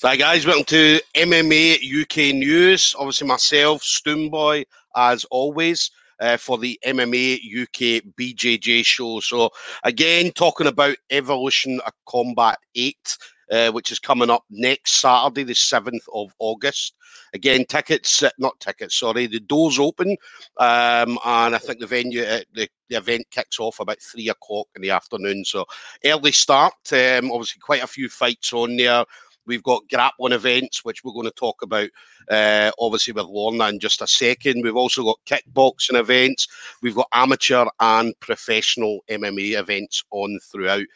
So, hi guys, welcome to MMA UK News. Obviously, myself, Stoomboy, as always, uh, for the MMA UK BJJ show. So, again, talking about Evolution of Combat 8, uh, which is coming up next Saturday, the 7th of August. Again, tickets, uh, not tickets, sorry, the doors open. Um, and I think the venue, uh, the, the event kicks off about three o'clock in the afternoon. So, early start. Um, obviously, quite a few fights on there. We've got grappling events, which we're going to talk about, uh, obviously, with Lorna in just a second. We've also got kickboxing events. We've got amateur and professional MMA events on throughout.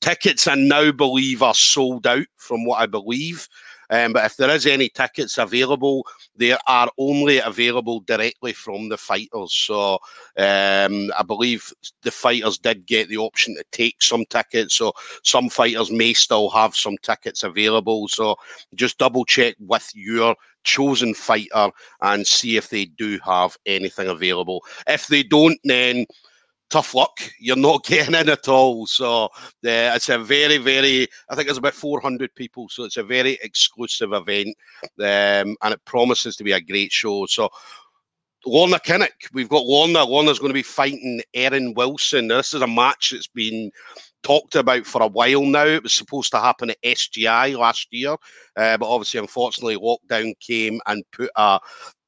Tickets, I now believe, are sold out from what I believe. Um, but if there is any tickets available, they are only available directly from the fighters. So um, I believe the fighters did get the option to take some tickets. So some fighters may still have some tickets available. So just double check with your chosen fighter and see if they do have anything available. If they don't, then tough luck. You're not getting in at all. So uh, it's a very, very, I think there's about 400 people. So it's a very exclusive event um, and it promises to be a great show. So Lorna Kinnock, we've got Lorna. Lorna's going to be fighting Erin Wilson. This is a match that's been talked about for a while now. It was supposed to happen at SGI last year, uh, but obviously, unfortunately, lockdown came and put a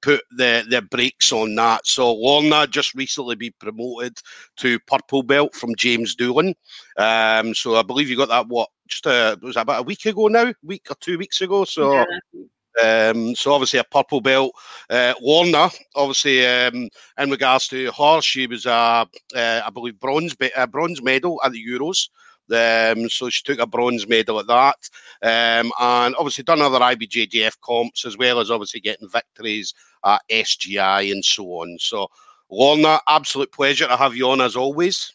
put the, the brakes on that. So Lorna just recently been promoted to purple belt from James Doolan. Um, so I believe you got that what just a, was about a week ago now, week or two weeks ago. So. Yeah. Um, so obviously a purple belt. Uh, Lorna, obviously, um, in regards to her, she was a, uh, I believe, bronze a bronze medal at the Euros. Um, so she took a bronze medal at that, um, and obviously done other IBJJF comps as well as obviously getting victories at SGI and so on. So, Lorna, absolute pleasure to have you on as always.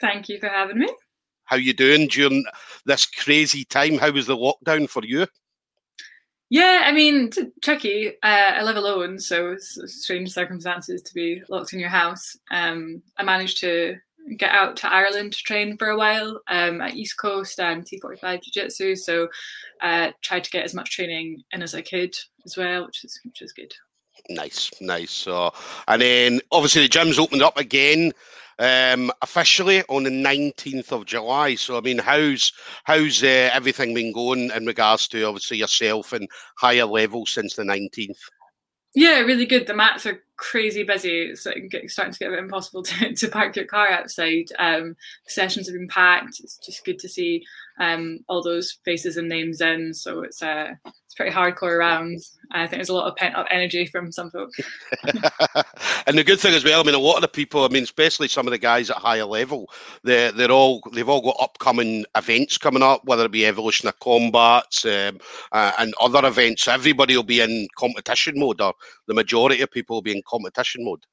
Thank you for having me. How you doing during this crazy time? How was the lockdown for you? Yeah, I mean, t- tricky. Uh, I live alone, so it's strange circumstances to be locked in your house. Um, I managed to get out to Ireland to train for a while um, at East Coast and T45 Jiu Jitsu. So, uh, tried to get as much training in as I could as well, which is which is good. Nice, nice. So, and then obviously the gym's opened up again um, officially on the 19th of July. So, I mean, how's how's uh, everything been going in regards to obviously yourself and higher level since the 19th? Yeah, really good. The mats are crazy busy. It's like starting to get a bit impossible to, to park your car outside. Um, sessions have been packed. It's just good to see um, all those faces and names in. So it's uh, it's pretty hardcore around. I think there's a lot of pent up energy from some folk. and the good thing as well, I mean, a lot of the people, I mean, especially some of the guys at higher level, they're they're all they've all got upcoming events coming up, whether it be Evolution of Combats um, uh, and other events. Everybody will be in competition mode, or the majority of people will be in competition mode.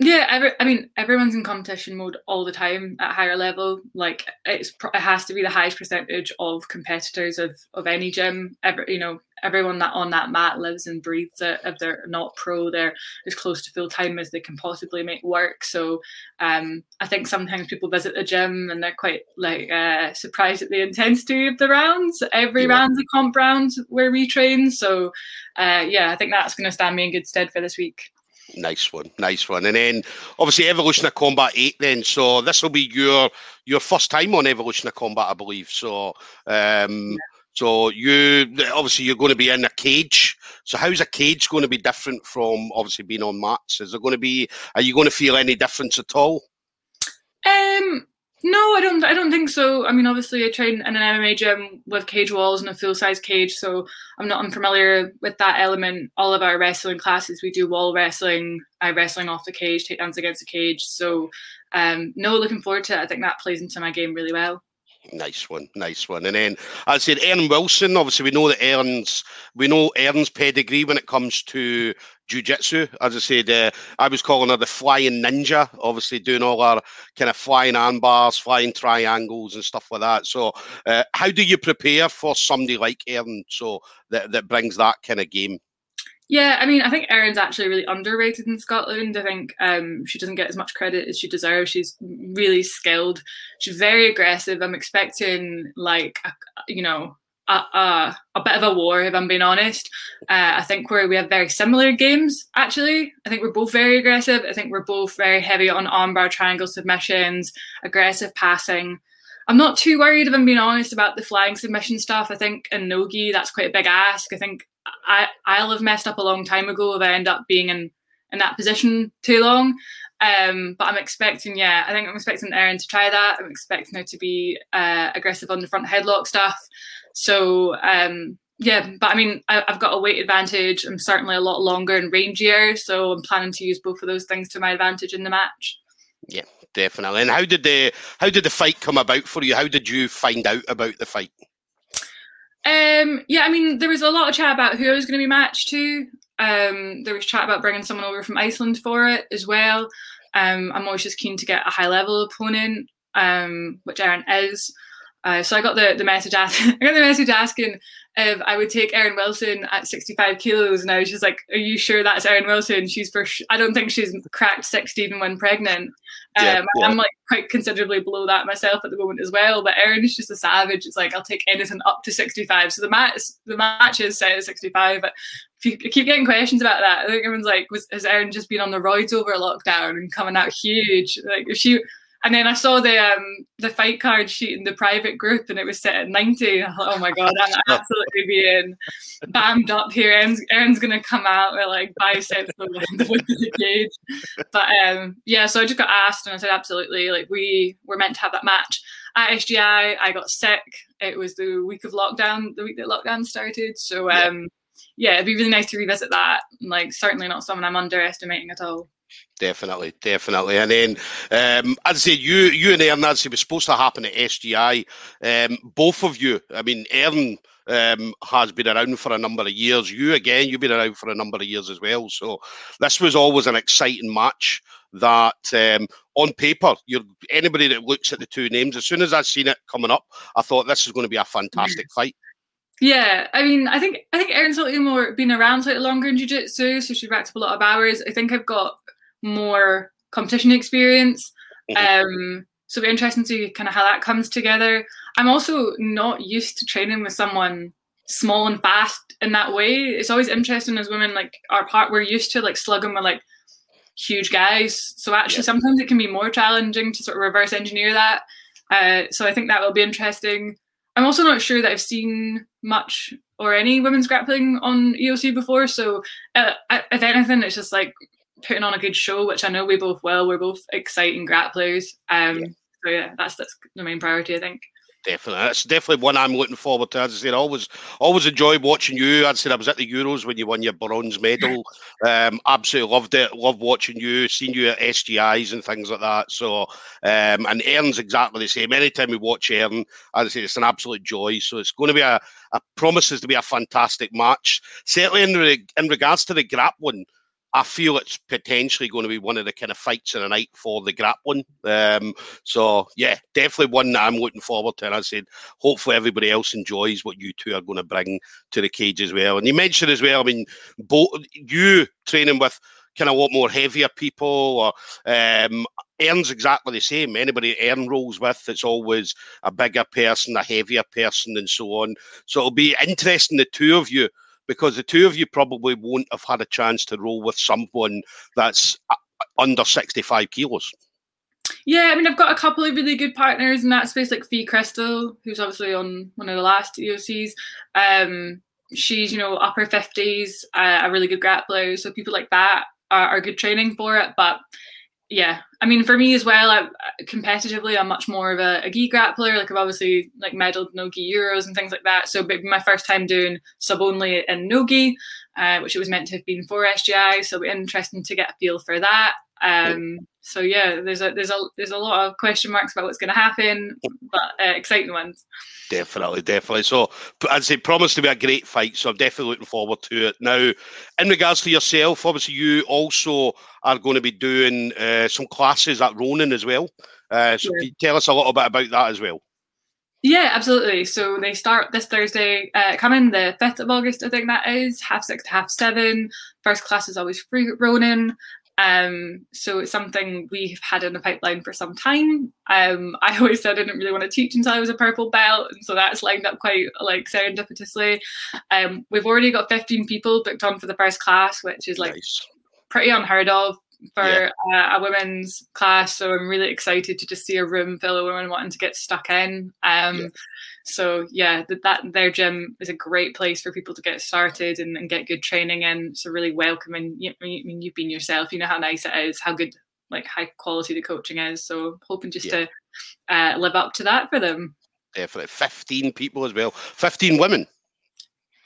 Yeah, every, I mean, everyone's in competition mode all the time at higher level. Like it's it has to be the highest percentage of competitors of of any gym. Ever, you know, everyone that on that mat lives and breathes it. If they're not pro, they're as close to full time as they can possibly make work. So, um, I think sometimes people visit the gym and they're quite like uh, surprised at the intensity of the rounds. Every yeah. round's a comp round where we train. So, uh, yeah, I think that's going to stand me in good stead for this week. Nice one, nice one. And then obviously Evolution of Combat 8 then. So this will be your your first time on Evolution of Combat, I believe. So um yeah. so you obviously you're going to be in a cage. So how's a cage going to be different from obviously being on mats? Is there going to be are you going to feel any difference at all? Um no, I don't. I don't think so. I mean, obviously, I train in an MMA gym with cage walls and a full size cage, so I'm not unfamiliar with that element. All of our wrestling classes, we do wall wrestling, uh, wrestling off the cage, takedowns against the cage. So, um, no, looking forward to it. I think that plays into my game really well. Nice one, nice one. And then I said Erin Wilson. Obviously, we know that Erin's we know Erin's pedigree when it comes to jiu-jitsu. As I said, uh, I was calling her the flying ninja. Obviously, doing all our kind of flying arm bars, flying triangles, and stuff like that. So, uh, how do you prepare for somebody like Erin? So that that brings that kind of game. Yeah, I mean, I think Erin's actually really underrated in Scotland. I think um, she doesn't get as much credit as she deserves. She's really skilled. She's very aggressive. I'm expecting like a, you know a, a, a, bit of a war, if I'm being honest. Uh, I think we we have very similar games, actually. I think we're both very aggressive. I think we're both very heavy on armbar triangle submissions, aggressive passing. I'm not too worried, if I'm being honest, about the flying submission stuff. I think in Nogi, that's quite a big ask. I think I, I'll have messed up a long time ago if I end up being in, in that position too long. Um, but I'm expecting, yeah, I think I'm expecting Erin to try that. I'm expecting her to be uh, aggressive on the front headlock stuff. So um, yeah, but I mean, I, have got a weight advantage. I'm certainly a lot longer and rangier, so I'm planning to use both of those things to my advantage in the match. Yeah, definitely. And how did the how did the fight come about for you? How did you find out about the fight? Um, yeah, I mean, there was a lot of chat about who I was going to be matched to. Um, there was chat about bringing someone over from Iceland for it as well. Um, I'm always just keen to get a high level opponent, um, which Erin is. Uh, so I got the, the message asking, I got the message asking if I would take Erin Wilson at 65 kilos, and I was just like, "Are you sure that's Erin Wilson? She's for. Sh- I don't think she's cracked 60 even when pregnant. Um, yeah, yeah. I'm like quite considerably below that myself at the moment as well. But Erin is just a savage. It's like I'll take anything up to 65. So the match, the match is set at 65. But you keep getting questions about that, I think everyone's like, was has Erin just been on the roids over lockdown and coming out huge? Like if she and then I saw the um, the fight card sheet in the private group, and it was set at ninety. Thought, oh my god, I'm absolutely being bammed up here. Erin's, Erin's gonna come out with like biceps the of the cage. But um, yeah, so I just got asked, and I said absolutely. Like we were meant to have that match at SGI. I got sick. It was the week of lockdown, the week that lockdown started. So um, yeah, it'd be really nice to revisit that. Like certainly not someone I'm underestimating at all. Definitely, definitely. And then, um, as I say, you, you and Erin, as it was supposed to happen at SGI, um, both of you, I mean, Erin um, has been around for a number of years. You, again, you've been around for a number of years as well. So this was always an exciting match that um, on paper, you're anybody that looks at the two names, as soon as I seen it coming up, I thought this is going to be a fantastic fight. Yeah, I mean, I think I think Erin's slightly more been around slightly longer in jiu-jitsu, so she's racked up a lot of hours. I think I've got more competition experience. Mm-hmm. Um, so it'll be interesting to see kind of how that comes together. I'm also not used to training with someone small and fast in that way. It's always interesting as women, like our part, we're used to like slugging with like huge guys. So actually, yeah. sometimes it can be more challenging to sort of reverse engineer that. Uh, so I think that will be interesting. I'm also not sure that I've seen much or any women's grappling on EOC before. So uh, if anything, it's just like putting on a good show, which I know we both will. We're both exciting grapplers. Um, yeah. So yeah, that's that's the main priority, I think. Definitely, that's definitely one I'm looking forward to. As I said, I always always enjoy watching you. As I said, I was at the Euros when you won your bronze medal. Um, absolutely loved it. Love watching you, seeing you at SGIs and things like that. So, um, and Erin's exactly the same. Anytime we watch Erin, as I say, it's an absolute joy. So it's going to be a, a promises to be a fantastic match. Certainly in re- in regards to the grappling. I feel it's potentially going to be one of the kind of fights of the night for the grappling. Um, so yeah, definitely one that I'm looking forward to. And I said, hopefully everybody else enjoys what you two are going to bring to the cage as well. And you mentioned as well, I mean, both you training with kind of a lot more heavier people or um, Erin's exactly the same. Anybody Erin rolls with, it's always a bigger person, a heavier person, and so on. So it'll be interesting, the two of you, because the two of you probably won't have had a chance to roll with someone that's uh, under 65 kilos. Yeah, I mean, I've got a couple of really good partners in that space, like Fee Crystal, who's obviously on one of the last EOCs. Um, she's, you know, upper 50s, uh, a really good grappler. So people like that are, are good training for it. But yeah, I mean, for me as well, I, competitively, I'm much more of a, a gi grappler. Like I've obviously like medaled no gi euros and things like that. So my first time doing sub only in no gi, uh, which it was meant to have been for SGI. So it'll be interesting to get a feel for that. Um, so yeah, there's a there's a there's a lot of question marks about what's going to happen, but uh, exciting ones. Definitely, definitely. So I'd say promise to be a great fight. So I'm definitely looking forward to it. Now, in regards to yourself, obviously you also are going to be doing uh, some classes at Ronin as well. Uh, so yeah. tell us a little bit about that as well? Yeah, absolutely. So they start this Thursday, uh, coming the 5th of August, I think that is, half six to half seven. First class is always free at Ronin. Um, so it's something we've had in the pipeline for some time. Um, I always said I didn't really want to teach until I was a purple belt, and so that's lined up quite like serendipitously. Um, we've already got 15 people booked on for the first class, which is like nice. pretty unheard of for yeah. uh, a women's class. So I'm really excited to just see a room full of women wanting to get stuck in. Um, yeah. So yeah, that, that their gym is a great place for people to get started and, and get good training in. It's a really welcoming. I mean, you've been yourself. You know how nice it is, how good, like high quality the coaching is. So hoping just yeah. to uh, live up to that for them. Definitely, fifteen people as well. Fifteen women.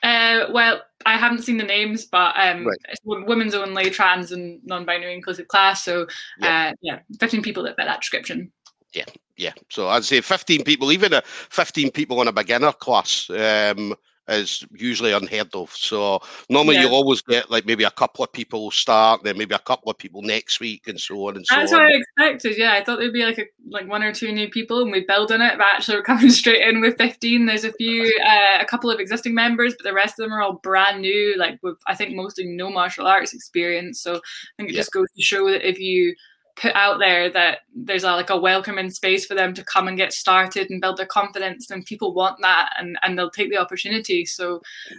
Uh, well, I haven't seen the names, but um, right. it's women's only, trans and non-binary inclusive class. So, yeah, uh, yeah 15 people that fit that description. Yeah, yeah. So I'd say 15 people, even a 15 people on a beginner class. Um, is usually unheard of. So normally yeah. you always get like maybe a couple of people start, then maybe a couple of people next week, and so on and so That's on. That's what I expected. Yeah, I thought there'd be like a like one or two new people, and we build on it. But actually, we're coming straight in with fifteen. There's a few, uh, a couple of existing members, but the rest of them are all brand new. Like with I think mostly no martial arts experience. So I think it yeah. just goes to show that if you put out there that there's a, like a welcoming space for them to come and get started and build their confidence and people want that and, and they'll take the opportunity so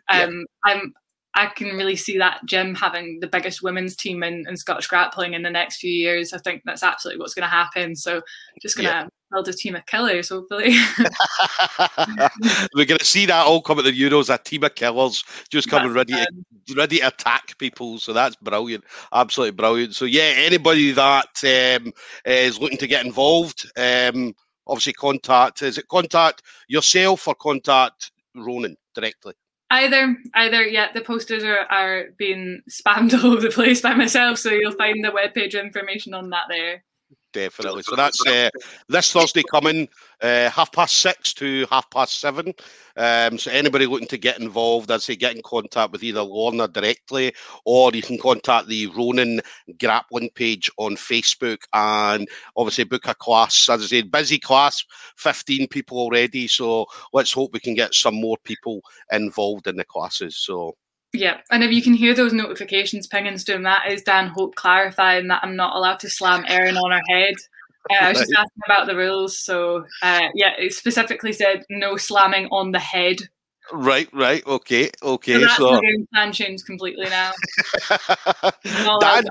um, yeah. i'm i can really see that gym having the biggest women's team in, in scottish grappling in the next few years i think that's absolutely what's going to happen so just going to yeah build a team of killers, hopefully. We're going to see that all come at the Euros, a team of killers just coming ready to, ready to attack people. So that's brilliant, absolutely brilliant. So yeah, anybody that um, is looking to get involved, um, obviously contact. Is it contact yourself or contact Ronin directly? Either, either, yeah. The posters are, are being spammed all over the place by myself, so you'll find the webpage information on that there. Definitely. So that's uh, this Thursday coming, uh, half past six to half past seven. Um, so anybody looking to get involved, I'd say get in contact with either Lorna directly or you can contact the Ronin grappling page on Facebook and obviously book a class. As I said, busy class, 15 people already. So let's hope we can get some more people involved in the classes. So yeah, and if you can hear those notifications pinging through, that is Dan Hope clarifying that I'm not allowed to slam Erin on her head. Uh, I was just asking about the rules, so uh, yeah, it specifically said no slamming on the head. Right, right, okay, okay. So, that's so... the game plan changed completely now. not Dan,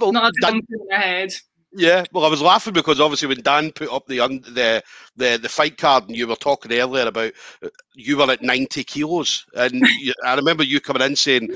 well, not Dan, on her head. Yeah, well, I was laughing because obviously when Dan put up the the the, the fight card and you were talking earlier about uh, you were at ninety kilos, and you, I remember you coming in saying,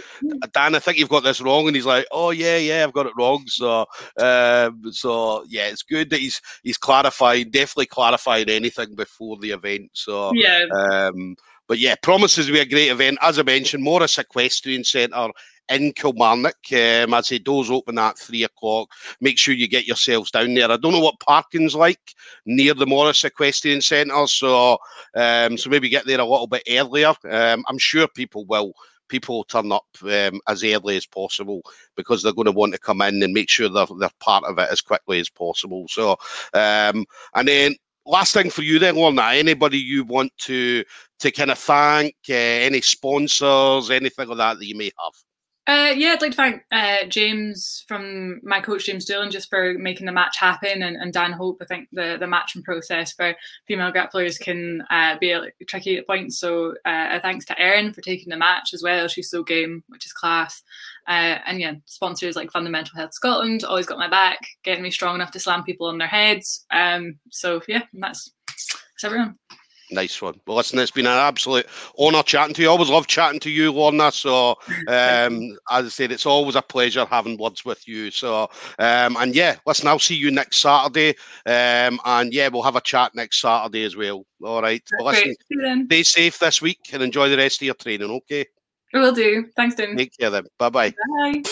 "Dan, I think you've got this wrong," and he's like, "Oh yeah, yeah, I've got it wrong." So, um, so yeah, it's good that he's he's clarifying, definitely clarifying anything before the event. So yeah. Um, but yeah, promises to be a great event. As I mentioned, Morris Equestrian Centre in Kilmarnock. Um, I say doors open at three o'clock. Make sure you get yourselves down there. I don't know what parking's like near the Morris Equestrian Centre, so um, so maybe get there a little bit earlier. Um, I'm sure people will. People turn up um, as early as possible because they're going to want to come in and make sure they're, they're part of it as quickly as possible. So, um, and then last thing for you then, Lorna, anybody you want to to kind of thank, uh, any sponsors, anything like that that you may have? Uh, yeah, I'd like to thank uh, James from my coach James Doolan just for making the match happen, and, and Dan Hope. I think the the matching process for female grapplers can uh, be a, tricky at points. So uh, thanks to Erin for taking the match as well. She's so game, which is class. Uh, and yeah, sponsors like Fundamental Health Scotland always got my back, getting me strong enough to slam people on their heads. Um, so yeah, that's that's everyone. Nice one. Well, listen, it's been an absolute honour chatting to you. I always love chatting to you, Lorna. So, um, as I said, it's always a pleasure having words with you. So, um, and yeah, listen, I'll see you next Saturday. Um, and yeah, we'll have a chat next Saturday as well. All right. Well, listen, stay safe this week and enjoy the rest of your training. Okay. Will do. Thanks, Tim. Take care then. Bye-bye. Bye.